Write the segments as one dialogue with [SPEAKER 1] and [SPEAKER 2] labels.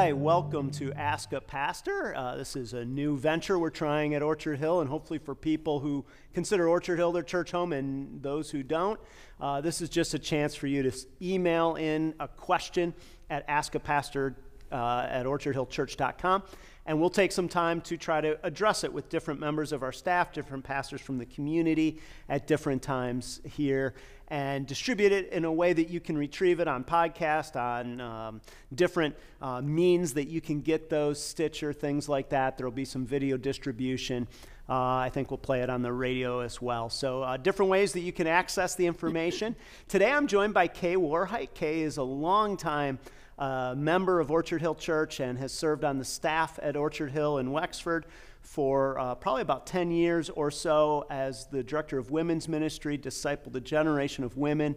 [SPEAKER 1] Hi, welcome to Ask a Pastor. Uh, this is a new venture we're trying at Orchard Hill, and hopefully for people who consider Orchard Hill their church home and those who don't, uh, this is just a chance for you to email in a question at askapastor uh, at orchardhillchurch.com and we'll take some time to try to address it with different members of our staff, different pastors from the community at different times here, and distribute it in a way that you can retrieve it on podcast, on um, different uh, means that you can get those, Stitcher, things like that. There will be some video distribution. Uh, I think we'll play it on the radio as well. So, uh, different ways that you can access the information. Today, I'm joined by Kay Warhite. Kay is a long time a member of Orchard Hill Church and has served on the staff at Orchard Hill in Wexford for uh, probably about 10 years or so as the director of women's ministry, discipled a generation of women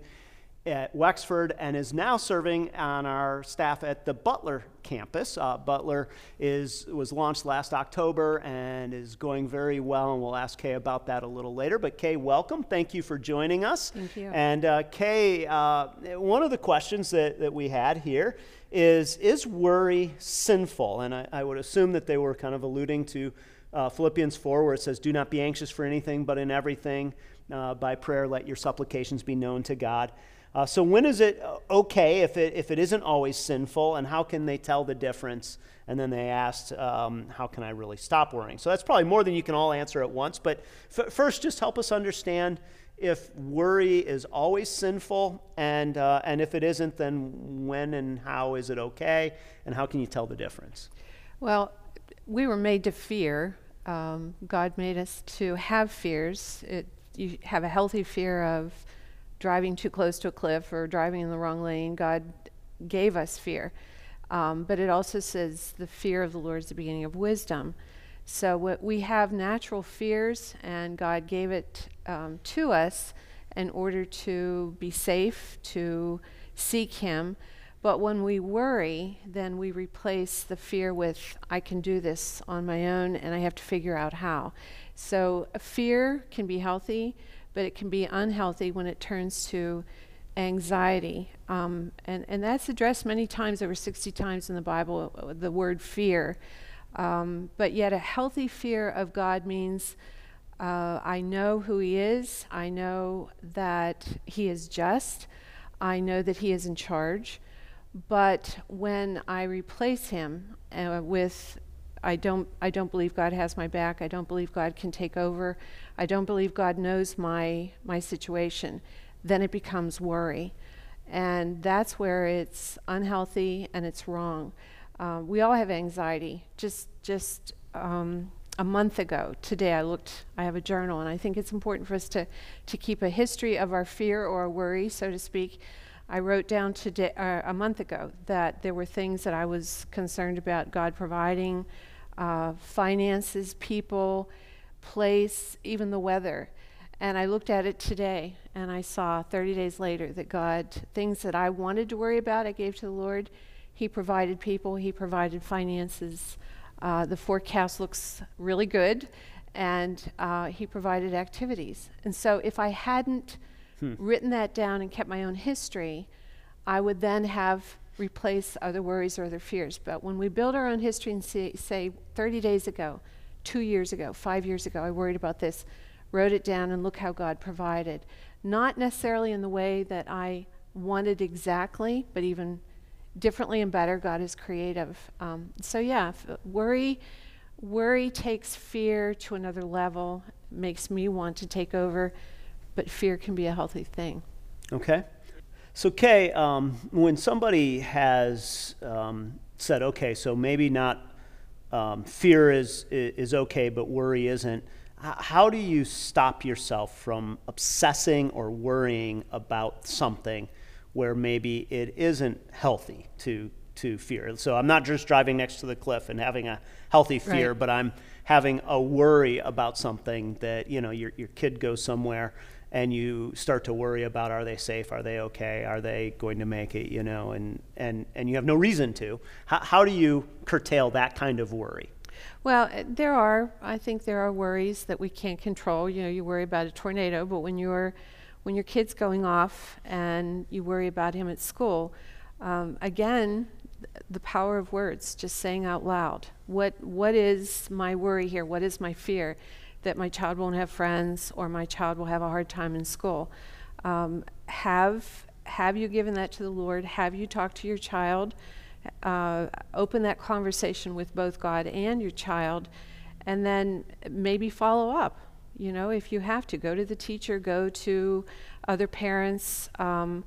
[SPEAKER 1] at Wexford and is now serving on our staff at the Butler campus. Uh, Butler is, was launched last October and is going very well, and we'll ask Kay about that a little later. But Kay, welcome. Thank you for joining us.
[SPEAKER 2] Thank you.
[SPEAKER 1] And uh, Kay, uh, one of the questions that, that we had here is Is worry sinful? And I, I would assume that they were kind of alluding to uh, Philippians 4, where it says, Do not be anxious for anything, but in everything, uh, by prayer, let your supplications be known to God. Uh, so, when is it uh, okay if it, if it isn't always sinful, and how can they tell the difference? And then they asked, um, How can I really stop worrying? So, that's probably more than you can all answer at once. But f- first, just help us understand if worry is always sinful, and, uh, and if it isn't, then when and how is it okay, and how can you tell the difference?
[SPEAKER 2] Well, we were made to fear. Um, God made us to have fears. It, you have a healthy fear of driving too close to a cliff or driving in the wrong lane. God gave us fear. Um, but it also says the fear of the Lord is the beginning of wisdom. So we have natural fears, and God gave it um, to us in order to be safe, to seek Him. But when we worry, then we replace the fear with, I can do this on my own and I have to figure out how. So fear can be healthy, but it can be unhealthy when it turns to anxiety. Um, and, and that's addressed many times, over 60 times in the Bible, the word fear. Um, but yet, a healthy fear of God means uh, I know who He is, I know that He is just, I know that He is in charge. But when I replace Him uh, with I don't, I don't believe God has my back. I don't believe God can take over. I don't believe God knows my, my situation. Then it becomes worry. And that's where it's unhealthy and it's wrong. Uh, we all have anxiety. Just, just um, a month ago, today, I looked, I have a journal, and I think it's important for us to, to keep a history of our fear or worry, so to speak. I wrote down today, uh, a month ago that there were things that I was concerned about God providing, uh, finances, people, place, even the weather. And I looked at it today and I saw 30 days later that God, things that I wanted to worry about, I gave to the Lord. He provided people, He provided finances. Uh, the forecast looks really good, and uh, He provided activities. And so if I hadn't hmm. written that down and kept my own history, I would then have replace other worries or other fears. But when we build our own history and say, say 30 days ago, two years ago, five years ago, I worried about this, wrote it down, and look how God provided. Not necessarily in the way that I wanted exactly, but even differently and better. God is creative. Um, so yeah, worry, worry takes fear to another level, makes me want to take over, but fear can be a healthy thing.
[SPEAKER 1] Okay. So, Kay, um, when somebody has um, said, okay, so maybe not um, fear is, is okay, but worry isn't, how do you stop yourself from obsessing or worrying about something where maybe it isn't healthy to, to fear? So, I'm not just driving next to the cliff and having a healthy fear, right. but I'm having a worry about something that, you know, your, your kid goes somewhere and you start to worry about are they safe are they okay are they going to make it you know and and and you have no reason to how, how do you curtail that kind of worry
[SPEAKER 2] well uh, there are i think there are worries that we can't control you know you worry about a tornado but when you're when your kid's going off and you worry about him at school um, again the power of words, just saying out loud. What what is my worry here? What is my fear? That my child won't have friends or my child will have a hard time in school. Um, have have you given that to the Lord? Have you talked to your child? Uh, open that conversation with both God and your child, and then maybe follow up. You know, if you have to, go to the teacher, go to other parents. Um,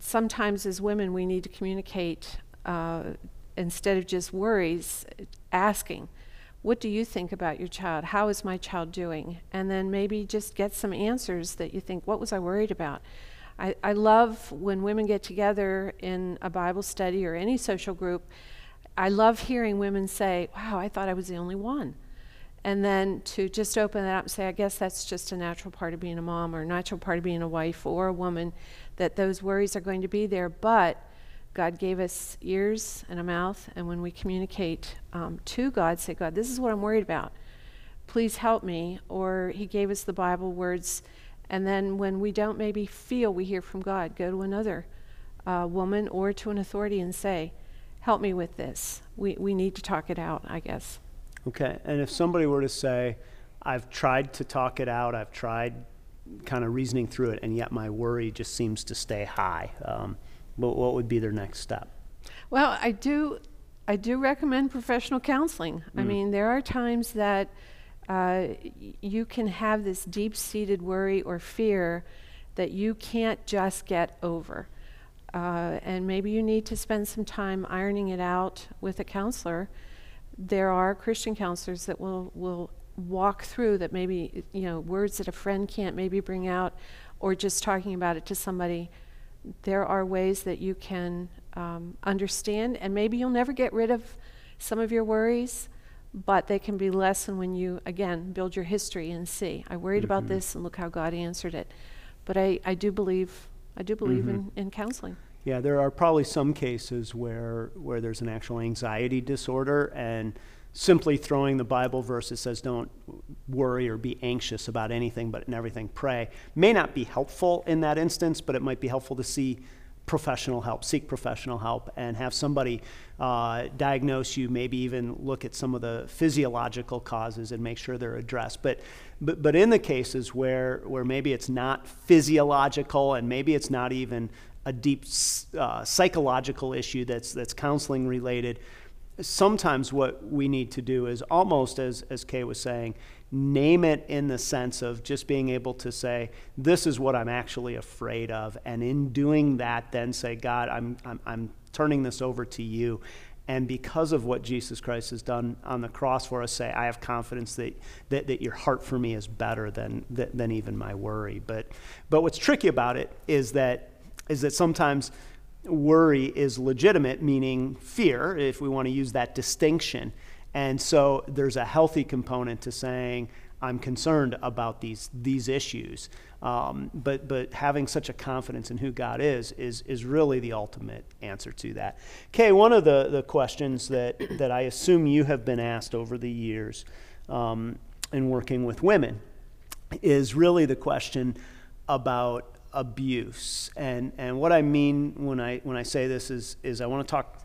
[SPEAKER 2] sometimes as women, we need to communicate uh, instead of just worries, asking, What do you think about your child? How is my child doing? And then maybe just get some answers that you think, What was I worried about? I, I love when women get together in a Bible study or any social group. I love hearing women say, Wow, I thought I was the only one. And then to just open that up and say, I guess that's just a natural part of being a mom or a natural part of being a wife or a woman, that those worries are going to be there. But God gave us ears and a mouth. And when we communicate um, to God, say, God, this is what I'm worried about. Please help me. Or He gave us the Bible words and then when we don't maybe feel we hear from God, go to another uh, woman or to an authority and say, help me with this. We, we need to talk it out, I guess.
[SPEAKER 1] Okay. And if somebody were to say, I've tried to talk it out, I've tried kind of reasoning through it, and yet my worry just seems to stay high, um, what, what would be their next step?
[SPEAKER 2] Well, I do, I do recommend professional counseling. Mm. I mean, there are times that uh, you can have this deep seated worry or fear that you can't just get over. Uh, and maybe you need to spend some time ironing it out with a counselor. There are Christian counselors that will, will walk through that maybe, you know, words that a friend can't maybe bring out, or just talking about it to somebody. There are ways that you can um, understand, and maybe you'll never get rid of some of your worries but they can be lessened when you, again, build your history and see. I worried mm-hmm. about this and look how God answered it. But I, I do believe, I do believe mm-hmm. in, in counseling.
[SPEAKER 1] Yeah, there are probably some cases where, where there's an actual anxiety disorder and simply throwing the Bible verse that says don't worry or be anxious about anything, but in everything pray may not be helpful in that instance, but it might be helpful to see professional help, seek professional help, and have somebody uh, diagnose you, maybe even look at some of the physiological causes and make sure they're addressed. But, but, but in the cases where, where maybe it's not physiological and maybe it's not even a deep uh, psychological issue that's, that's counseling related, sometimes what we need to do is almost as, as Kay was saying, name it in the sense of just being able to say, This is what I'm actually afraid of. And in doing that, then say, God, I'm, I'm, I'm turning this over to you. And because of what Jesus Christ has done on the cross for us, say, I have confidence that, that, that your heart for me is better than, than even my worry. But, but what's tricky about it is that, is that sometimes worry is legitimate, meaning fear, if we want to use that distinction. And so there's a healthy component to saying, I'm concerned about these, these issues. Um, but, but having such a confidence in who God is, is, is really the ultimate answer to that. Kay, one of the, the questions that, that I assume you have been asked over the years um, in working with women is really the question about abuse. And, and what I mean when I, when I say this is, is I want to talk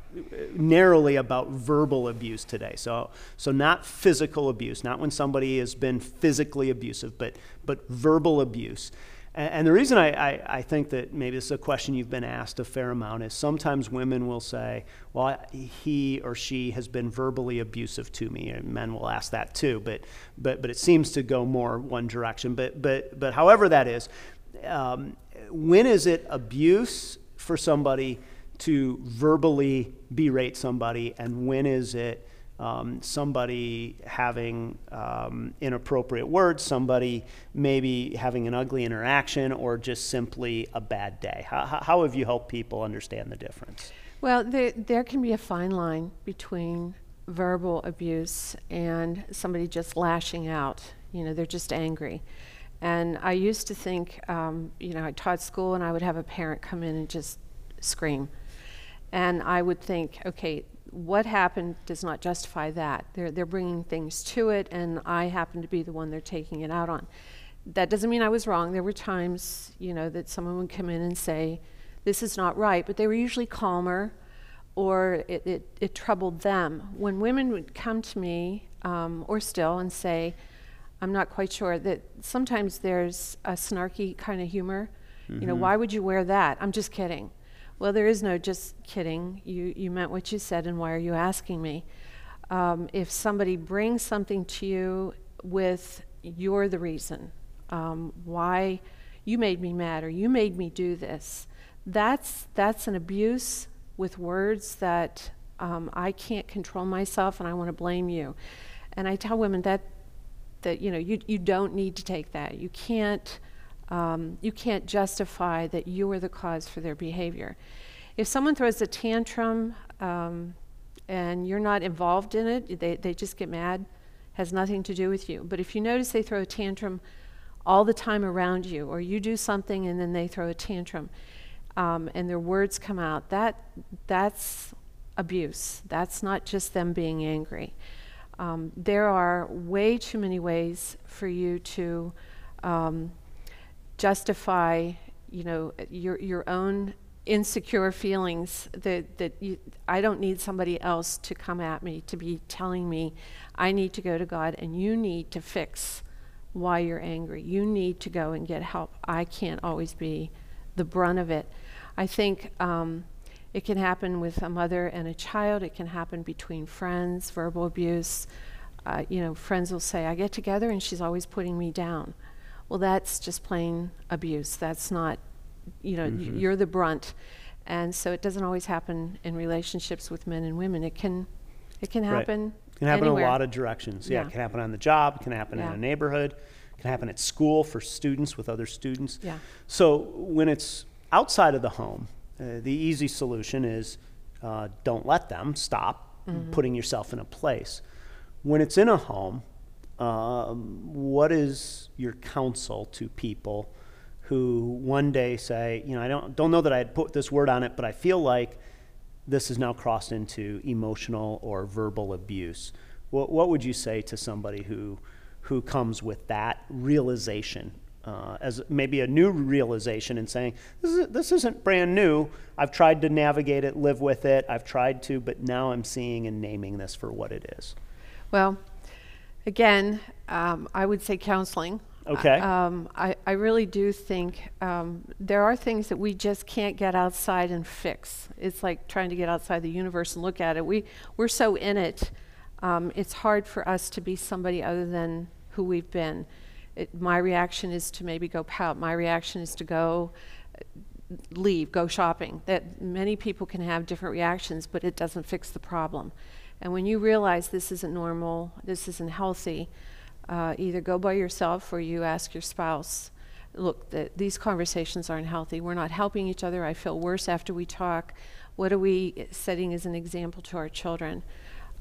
[SPEAKER 1] narrowly about verbal abuse today. So, so not physical abuse, not when somebody has been physically abusive, but, but verbal abuse. And, and the reason I, I, I, think that maybe this is a question you've been asked a fair amount is sometimes women will say, well, he or she has been verbally abusive to me. And men will ask that too, but, but, but it seems to go more one direction. But, but, but however that is, um, when is it abuse for somebody to verbally berate somebody, and when is it um, somebody having um, inappropriate words, somebody maybe having an ugly interaction, or just simply a bad day? How, how have you helped people understand the difference?
[SPEAKER 2] Well, there, there can be a fine line between verbal abuse and somebody just lashing out. You know, they're just angry. And I used to think, um, you know, I taught school and I would have a parent come in and just scream. And I would think, okay, what happened does not justify that. They're, they're bringing things to it, and I happen to be the one they're taking it out on. That doesn't mean I was wrong. There were times, you know, that someone would come in and say, this is not right, but they were usually calmer, or it, it, it troubled them. When women would come to me, um, or still, and say, I'm not quite sure, that sometimes there's a snarky kind of humor. You know, why would you wear that? I'm just kidding. Well, there is no just kidding. You, you meant what you said, and why are you asking me? Um, if somebody brings something to you with, you're the reason, um, why you made me mad or you made me do this, that's, that's an abuse with words that um, I can't control myself and I want to blame you. And I tell women that, that you know, you, you don't need to take that. You can't um, you can't justify that you are the cause for their behavior. If someone throws a tantrum um, and you're not involved in it, they, they just get mad, has nothing to do with you. But if you notice they throw a tantrum all the time around you, or you do something and then they throw a tantrum, um, and their words come out, that that's abuse. That's not just them being angry. Um, there are way too many ways for you to um, justify, you know, your your own insecure feelings that that you, I don't need somebody else to come at me to be telling me I need to go to God and you need to fix why you're angry. You need to go and get help. I can't always be the brunt of it. I think um, it can happen with a mother and a child. It can happen between friends, verbal abuse. Uh, you know, friends will say, I get together and she's always putting me down. Well, that's just plain abuse. That's not, you know, mm-hmm. you're the brunt. And so it doesn't always happen in relationships with men and women. It can, it can happen. Right.
[SPEAKER 1] It can happen
[SPEAKER 2] anywhere.
[SPEAKER 1] in a lot of directions. Yeah, yeah, it can happen on the job. It can happen yeah. in a neighborhood. It can happen at school for students with other students.
[SPEAKER 2] Yeah.
[SPEAKER 1] So when it's outside of the home, uh, the easy solution is uh, don't let them stop mm-hmm. putting yourself in a place. When it's in a home, um, what is your counsel to people who one day say, you know, I don't, don't know that I'd put this word on it, but I feel like this has now crossed into emotional or verbal abuse? What, what would you say to somebody who, who comes with that realization uh, as maybe a new realization and saying, this, is, this isn't brand new. I've tried to navigate it, live with it. I've tried to, but now I'm seeing and naming this for what it is.
[SPEAKER 2] Well, Again, um, I would say counseling.
[SPEAKER 1] Okay.
[SPEAKER 2] Um, I, I really do think um, there are things that we just can't get outside and fix. It's like trying to get outside the universe and look at it. We, we're so in it, um, it's hard for us to be somebody other than who we've been. It, my reaction is to maybe go pout. My reaction is to go leave, go shopping. That many people can have different reactions, but it doesn't fix the problem. And when you realize this isn't normal, this isn't healthy, uh, either go by yourself or you ask your spouse, look, the, these conversations aren't healthy. We're not helping each other. I feel worse after we talk. What are we setting as an example to our children?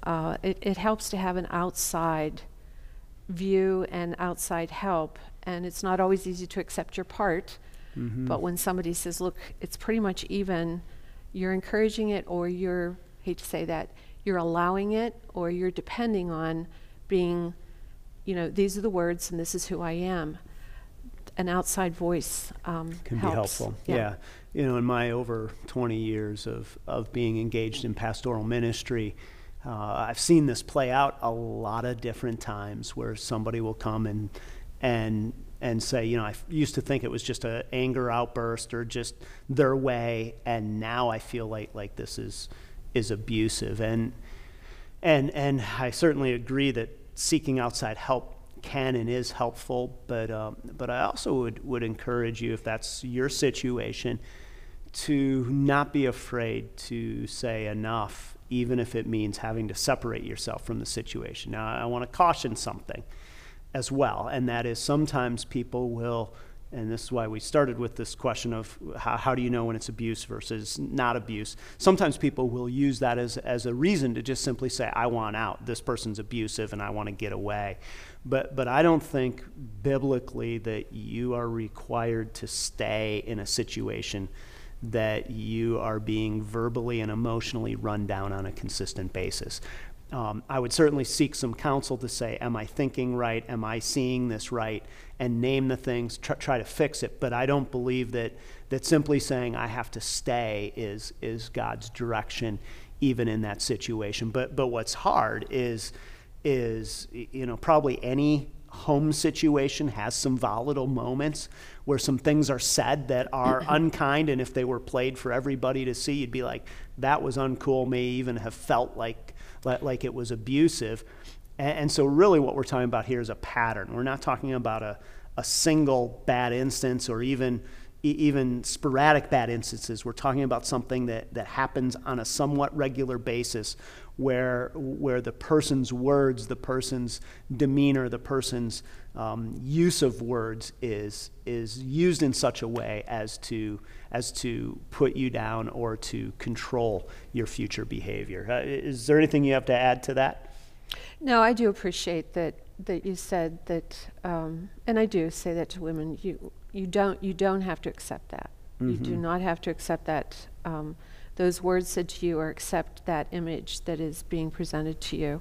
[SPEAKER 2] Uh, it, it helps to have an outside view and outside help. And it's not always easy to accept your part. Mm-hmm. But when somebody says, look, it's pretty much even, you're encouraging it or you're, hate to say that, you're allowing it or you're depending on being, you know, these are the words and this is who I am. An outside voice um,
[SPEAKER 1] can
[SPEAKER 2] helps.
[SPEAKER 1] be helpful. Yeah. yeah. You know, in my over 20 years of, of being engaged in pastoral ministry, uh, I've seen this play out a lot of different times where somebody will come and and and say, you know, I used to think it was just an anger outburst or just their way, and now I feel like like this is is abusive. And, and, and I certainly agree that seeking outside help can and is helpful, but, um, but I also would, would encourage you, if that's your situation, to not be afraid to say enough, even if it means having to separate yourself from the situation. Now, I want to caution something as well, and that is sometimes people will and this is why we started with this question of how, how do you know when it's abuse versus not abuse. Sometimes people will use that as, as a reason to just simply say, I want out. This person's abusive and I want to get away. But, but I don't think biblically that you are required to stay in a situation that you are being verbally and emotionally run down on a consistent basis. um, I would certainly seek some counsel to say, am I thinking right? Am I seeing this right? And name the things, try, try to fix it. But I don't believe that, that simply saying I have to stay is, is God's direction, even in that situation. But, but what's hard is, is, you know, probably any home situation has some volatile moments where some things are said that are unkind and if they were played for everybody to see you'd be like that was uncool may even have felt like like it was abusive and, and so really what we're talking about here is a pattern we're not talking about a, a single bad instance or even even sporadic bad instances. We're talking about something that, that happens on a somewhat regular basis where, where the person's words, the person's demeanor, the person's um, use of words is, is used in such a way as to, as to put you down or to control your future behavior. Uh, is there anything you have to add to that?
[SPEAKER 2] No, I do appreciate that that you said that, um, and I do say that to women. You you don't you don't have to accept that. Mm-hmm. You do mm-hmm. not have to accept that. Um, those words said to you, or accept that image that is being presented to you.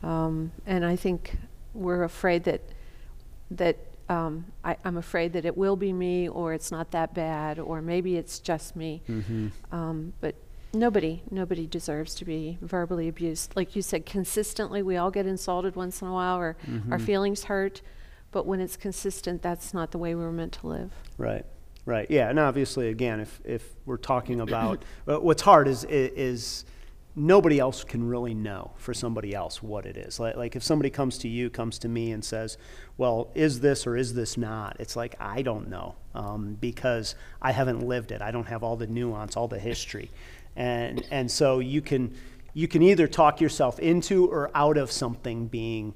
[SPEAKER 2] Um, and I think we're afraid that that um, I, am afraid that it will be me, or it's not that bad, or maybe it's just me. Mm-hmm. Um, but nobody, nobody deserves to be verbally abused. Like you said, consistently, we all get insulted once in a while, or mm-hmm. our feelings hurt. But when it's consistent, that's not the way we were meant to live.
[SPEAKER 1] Right. Right. Yeah. And obviously, again, if if we're talking about what's hard is is nobody else can really know for somebody else what it is. Like, like if somebody comes to you, comes to me, and says, "Well, is this or is this not?" It's like I don't know um, because I haven't lived it. I don't have all the nuance, all the history, and and so you can you can either talk yourself into or out of something being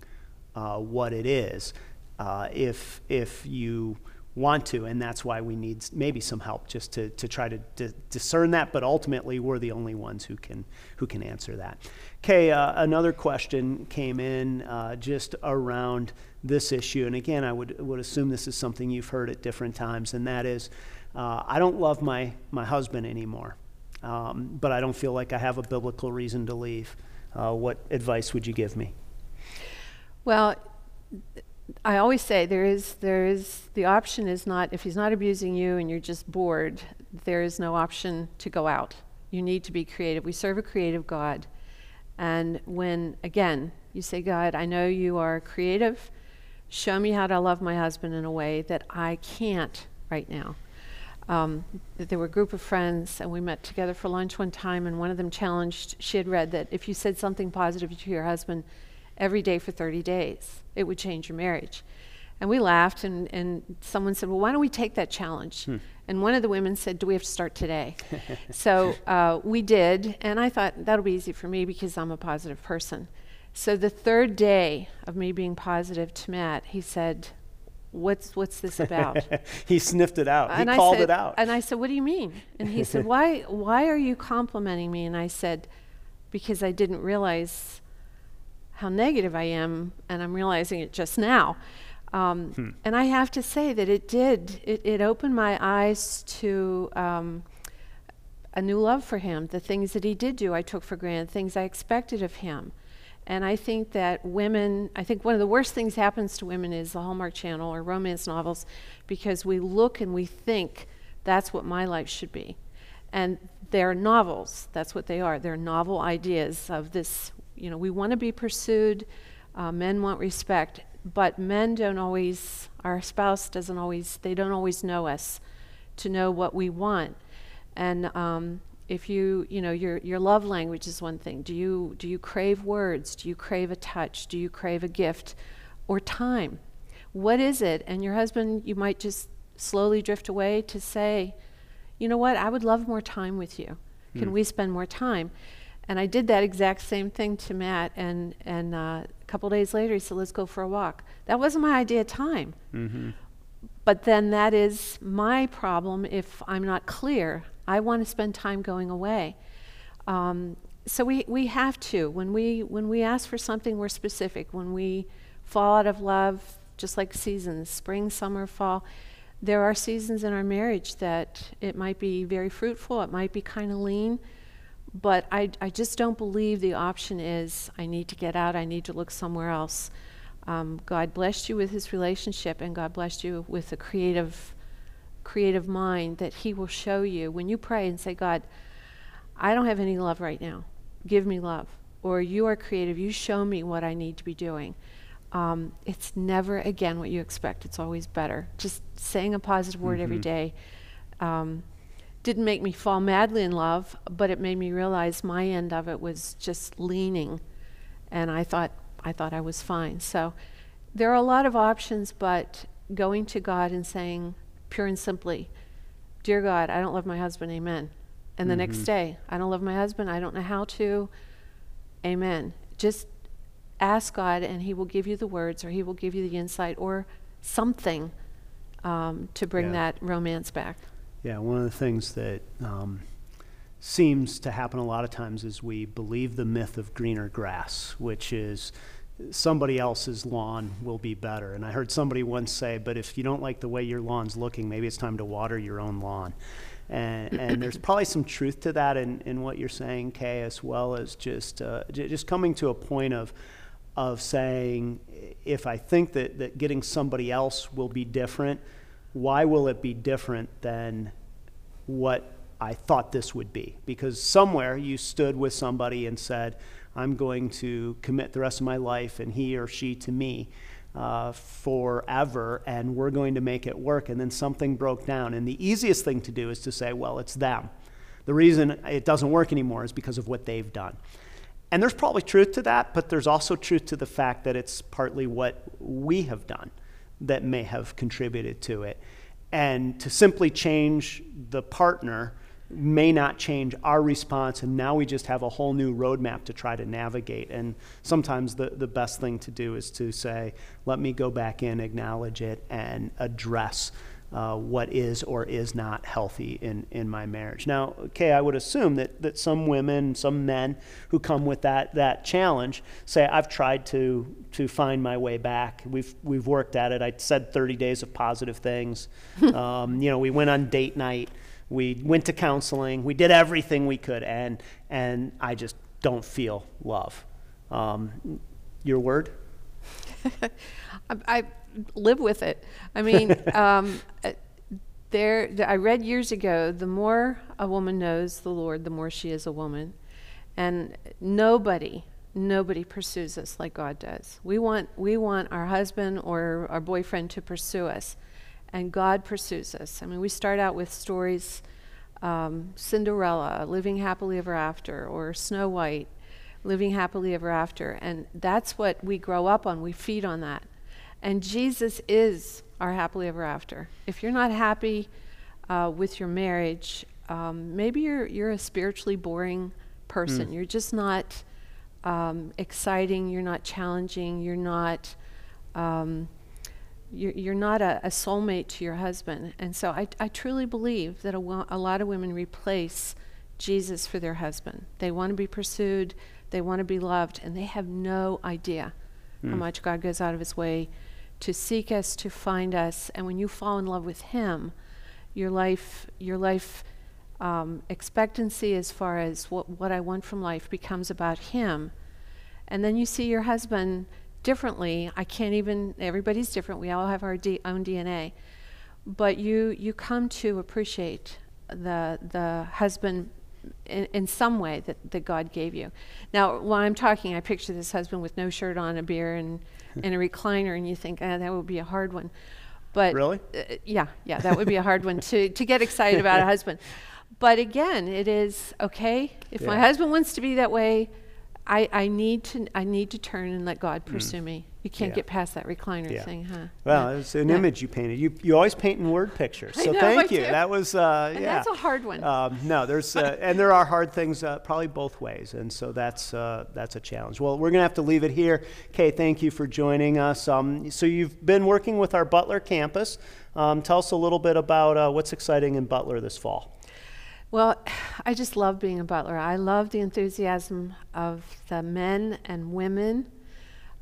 [SPEAKER 1] uh, what it is uh, if if you want to, and that's why we need maybe some help just to, to try to di- discern that. But ultimately, we're the only ones who can who can answer that. Okay, uh, another question came in uh, just around this issue, and again, I would would assume this is something you've heard at different times, and that is, uh, I don't love my my husband anymore, um, but I don't feel like I have a biblical reason to leave. Uh, what advice would you give me?
[SPEAKER 2] Well I always say there is there is the option is not if he's not abusing you and you're just bored, there is no option to go out. You need to be creative. We serve a creative God. And when again, you say, God, I know you are creative. Show me how to love my husband in a way that I can't right now. Um, there were a group of friends, and we met together for lunch one time, and one of them challenged, she had read that if you said something positive to your husband, every day for 30 days. It would change your marriage. And we laughed, and, and someone said, Well, why don't we take that challenge? Hmm. And one of the women said, Do we have to start today? so uh, we did, and I thought that'll be easy for me because I'm a positive person. So the third day of me being positive to Matt, he said, What's, what's this about?
[SPEAKER 1] he sniffed it out. And he I called
[SPEAKER 2] said,
[SPEAKER 1] it out.
[SPEAKER 2] And I said, What do you mean? And he said, why, why are you complimenting me? And I said, Because I didn't realize how negative I am, and I'm realizing it just now. Um, hmm. And I have to say that it did. It, it opened my eyes to um, a new love for him. The things that he did do, I took for granted. Things I expected of him. And I think that women, I think one of the worst things happens to women is the Hallmark Channel or romance novels because we look and we think that's what my life should be. And they're novels, that's what they are. They're novel ideas of this you know, we want to be pursued. Uh, men want respect, but men don't always. Our spouse doesn't always. They don't always know us to know what we want. And um, if you, you know, your your love language is one thing. Do you do you crave words? Do you crave a touch? Do you crave a gift, or time? What is it? And your husband, you might just slowly drift away to say, you know what? I would love more time with you. Can hmm. we spend more time? And I did that exact same thing to Matt, and and uh, a couple days later he said, "Let's go for a walk." That wasn't my idea of time. Mm-hmm. But then that is my problem if I'm not clear. I want to spend time going away. Um, so we, we have to when we when we ask for something we're specific. When we fall out of love, just like seasons, spring, summer, fall. There are seasons in our marriage that it might be very fruitful. It might be kind of lean But I, I just don't believe the option is I need to get out, I need to look somewhere else. Um, God blessed you with his relationship, and God blessed you with a creative, creative mind that he will show you. When you pray and say, God, I don't have any love right now, give me love. Or you are creative, you show me what I need to be doing. Um, it's never again what you expect. It's always better. Just saying a positive word every day um, didn't make me fall madly in love, but it made me realize my end of it was just leaning, and I thought I thought I was fine. So there are a lot of options, but going to God and saying pure and simply, "Dear God, I don't love my husband. Amen." And the next day, I don't love my husband. I don't know how to. Amen. Just ask God, and He will give you the words, or He will give you the insight, or something um, to bring
[SPEAKER 1] Yeah.
[SPEAKER 2] that romance back.
[SPEAKER 1] Yeah, one of the things that um, seems to happen a lot of times is we believe the myth of greener grass, which is somebody else's lawn will be better. And I heard somebody once say, but if you don't like the way your lawn's looking, maybe it's time to water your own lawn. And, and there's probably some truth to that in, in what you're saying, Kay, as well as just uh, just coming to a point of of saying, if I think that, that getting somebody else will be different, why will it be different than what I thought this would be? Because somewhere you stood with somebody and said, I'm going to commit the rest of my life and he or she to me uh, forever, and we're going to make it work. And then something broke down. And the easiest thing to do is to say, well, it's them. The reason it doesn't work anymore is because of what they've done. And there's probably truth to that, but there's also truth to the fact that it's partly what we have done that may have contributed to it. And to simply change the partner may not change our response, and now we just have a whole new roadmap to try to navigate. And sometimes the, the best thing to do is to say, let me go back in, acknowledge it, and address uh, what is or is not healthy in, in my marriage. Now, okay, I would assume that, that some women, some men who come with that, that challenge say, I've tried to, to find my way back. We've, we've worked at it. I said 30 days of positive things. um, you know, we went on date night. We went to counseling. We did everything we could, and, and I just don't feel love. Um, your word?
[SPEAKER 2] I, I live with it. I mean, um, there. I read years ago: the more a woman knows the Lord, the more she is a woman, and nobody, nobody pursues us like God does. We want, we want our husband or our boyfriend to pursue us, and God pursues us. I mean, we start out with stories. Um, Cinderella, living happily ever after, or Snow White, living happily ever after. And that's what we grow up on. We feed on that. And Jesus is our happily ever after. If you're not happy uh, with your marriage, um, maybe you're, you're a spiritually boring person. You're just not um, exciting, you're not challenging, you're not. Um, you're, you're not a, a soulmate to your husband. And so I, I truly believe that a, wo- a lot of women replace Jesus for their husband. They want to be pursued, they want to be loved, and they have no idea how much God goes out of his way to seek us, to find us. And when you fall in love with him, your life, your life um, expectancy as far as what, what I want from life becomes about him. And then you see your husband differently. I can't even, everybody's different. We all have our D, own DNA. But you, you come to appreciate the, the husband in, in some way that, that God gave you. Now, while I'm talking, I picture this husband with no shirt on, a beer, and, and a recliner, and you think, ah, that would be a hard one. But
[SPEAKER 1] Really?
[SPEAKER 2] uh, yeah, yeah, that would be a hard one to, to get excited about a husband. But again, it is okay. If my husband wants to be that way, I, I need to I need to turn and let God pursue me. You can't.
[SPEAKER 1] Yeah.
[SPEAKER 2] get past that recliner
[SPEAKER 1] Yeah.
[SPEAKER 2] thing, huh?
[SPEAKER 1] Well,
[SPEAKER 2] Yeah.
[SPEAKER 1] it's an
[SPEAKER 2] Yeah.
[SPEAKER 1] image you painted. You, you always paint in word pictures.
[SPEAKER 2] I
[SPEAKER 1] So
[SPEAKER 2] know,
[SPEAKER 1] thank
[SPEAKER 2] I
[SPEAKER 1] you.
[SPEAKER 2] do.
[SPEAKER 1] That was, uh,
[SPEAKER 2] And
[SPEAKER 1] yeah.
[SPEAKER 2] that's a hard one.
[SPEAKER 1] Um, no, there's, uh, and there are hard things uh, probably both ways. And so that's, uh, that's a challenge. Well, we're going to have to leave it here. Kay, thank you for joining us. Um, so you've been working with our Butler campus. Um, tell us a little bit about uh, what's exciting in Butler this fall.
[SPEAKER 2] Well, I just love being a butler. I love the enthusiasm of the men and women.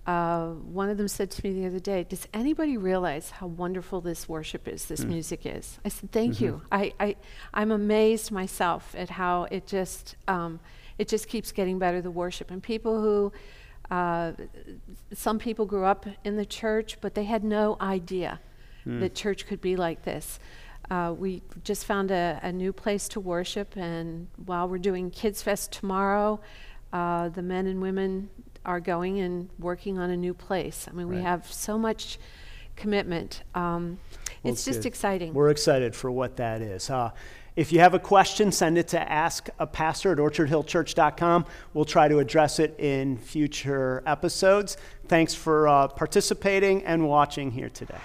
[SPEAKER 2] Uh, one of them said to me the other day, Does anybody realize how wonderful this worship is, this music is? I said, Thank you. I, I, I'm amazed myself at how it just um, it just keeps getting better, the worship. And people who, uh, some people grew up in the church, but they had no idea that church could be like this. Uh, we just found a, a new place to worship, and while we're doing Kids Fest tomorrow, uh, the men and women are going and working on a new place. I mean, we have so much commitment. Um,
[SPEAKER 1] Well,
[SPEAKER 2] it's just
[SPEAKER 1] good.
[SPEAKER 2] exciting.
[SPEAKER 1] We're excited for what that is. Uh, if you have a question, send it to askapastor at orchardhillchurch.com. We'll try to address it in future episodes. Thanks for uh, participating and watching here today.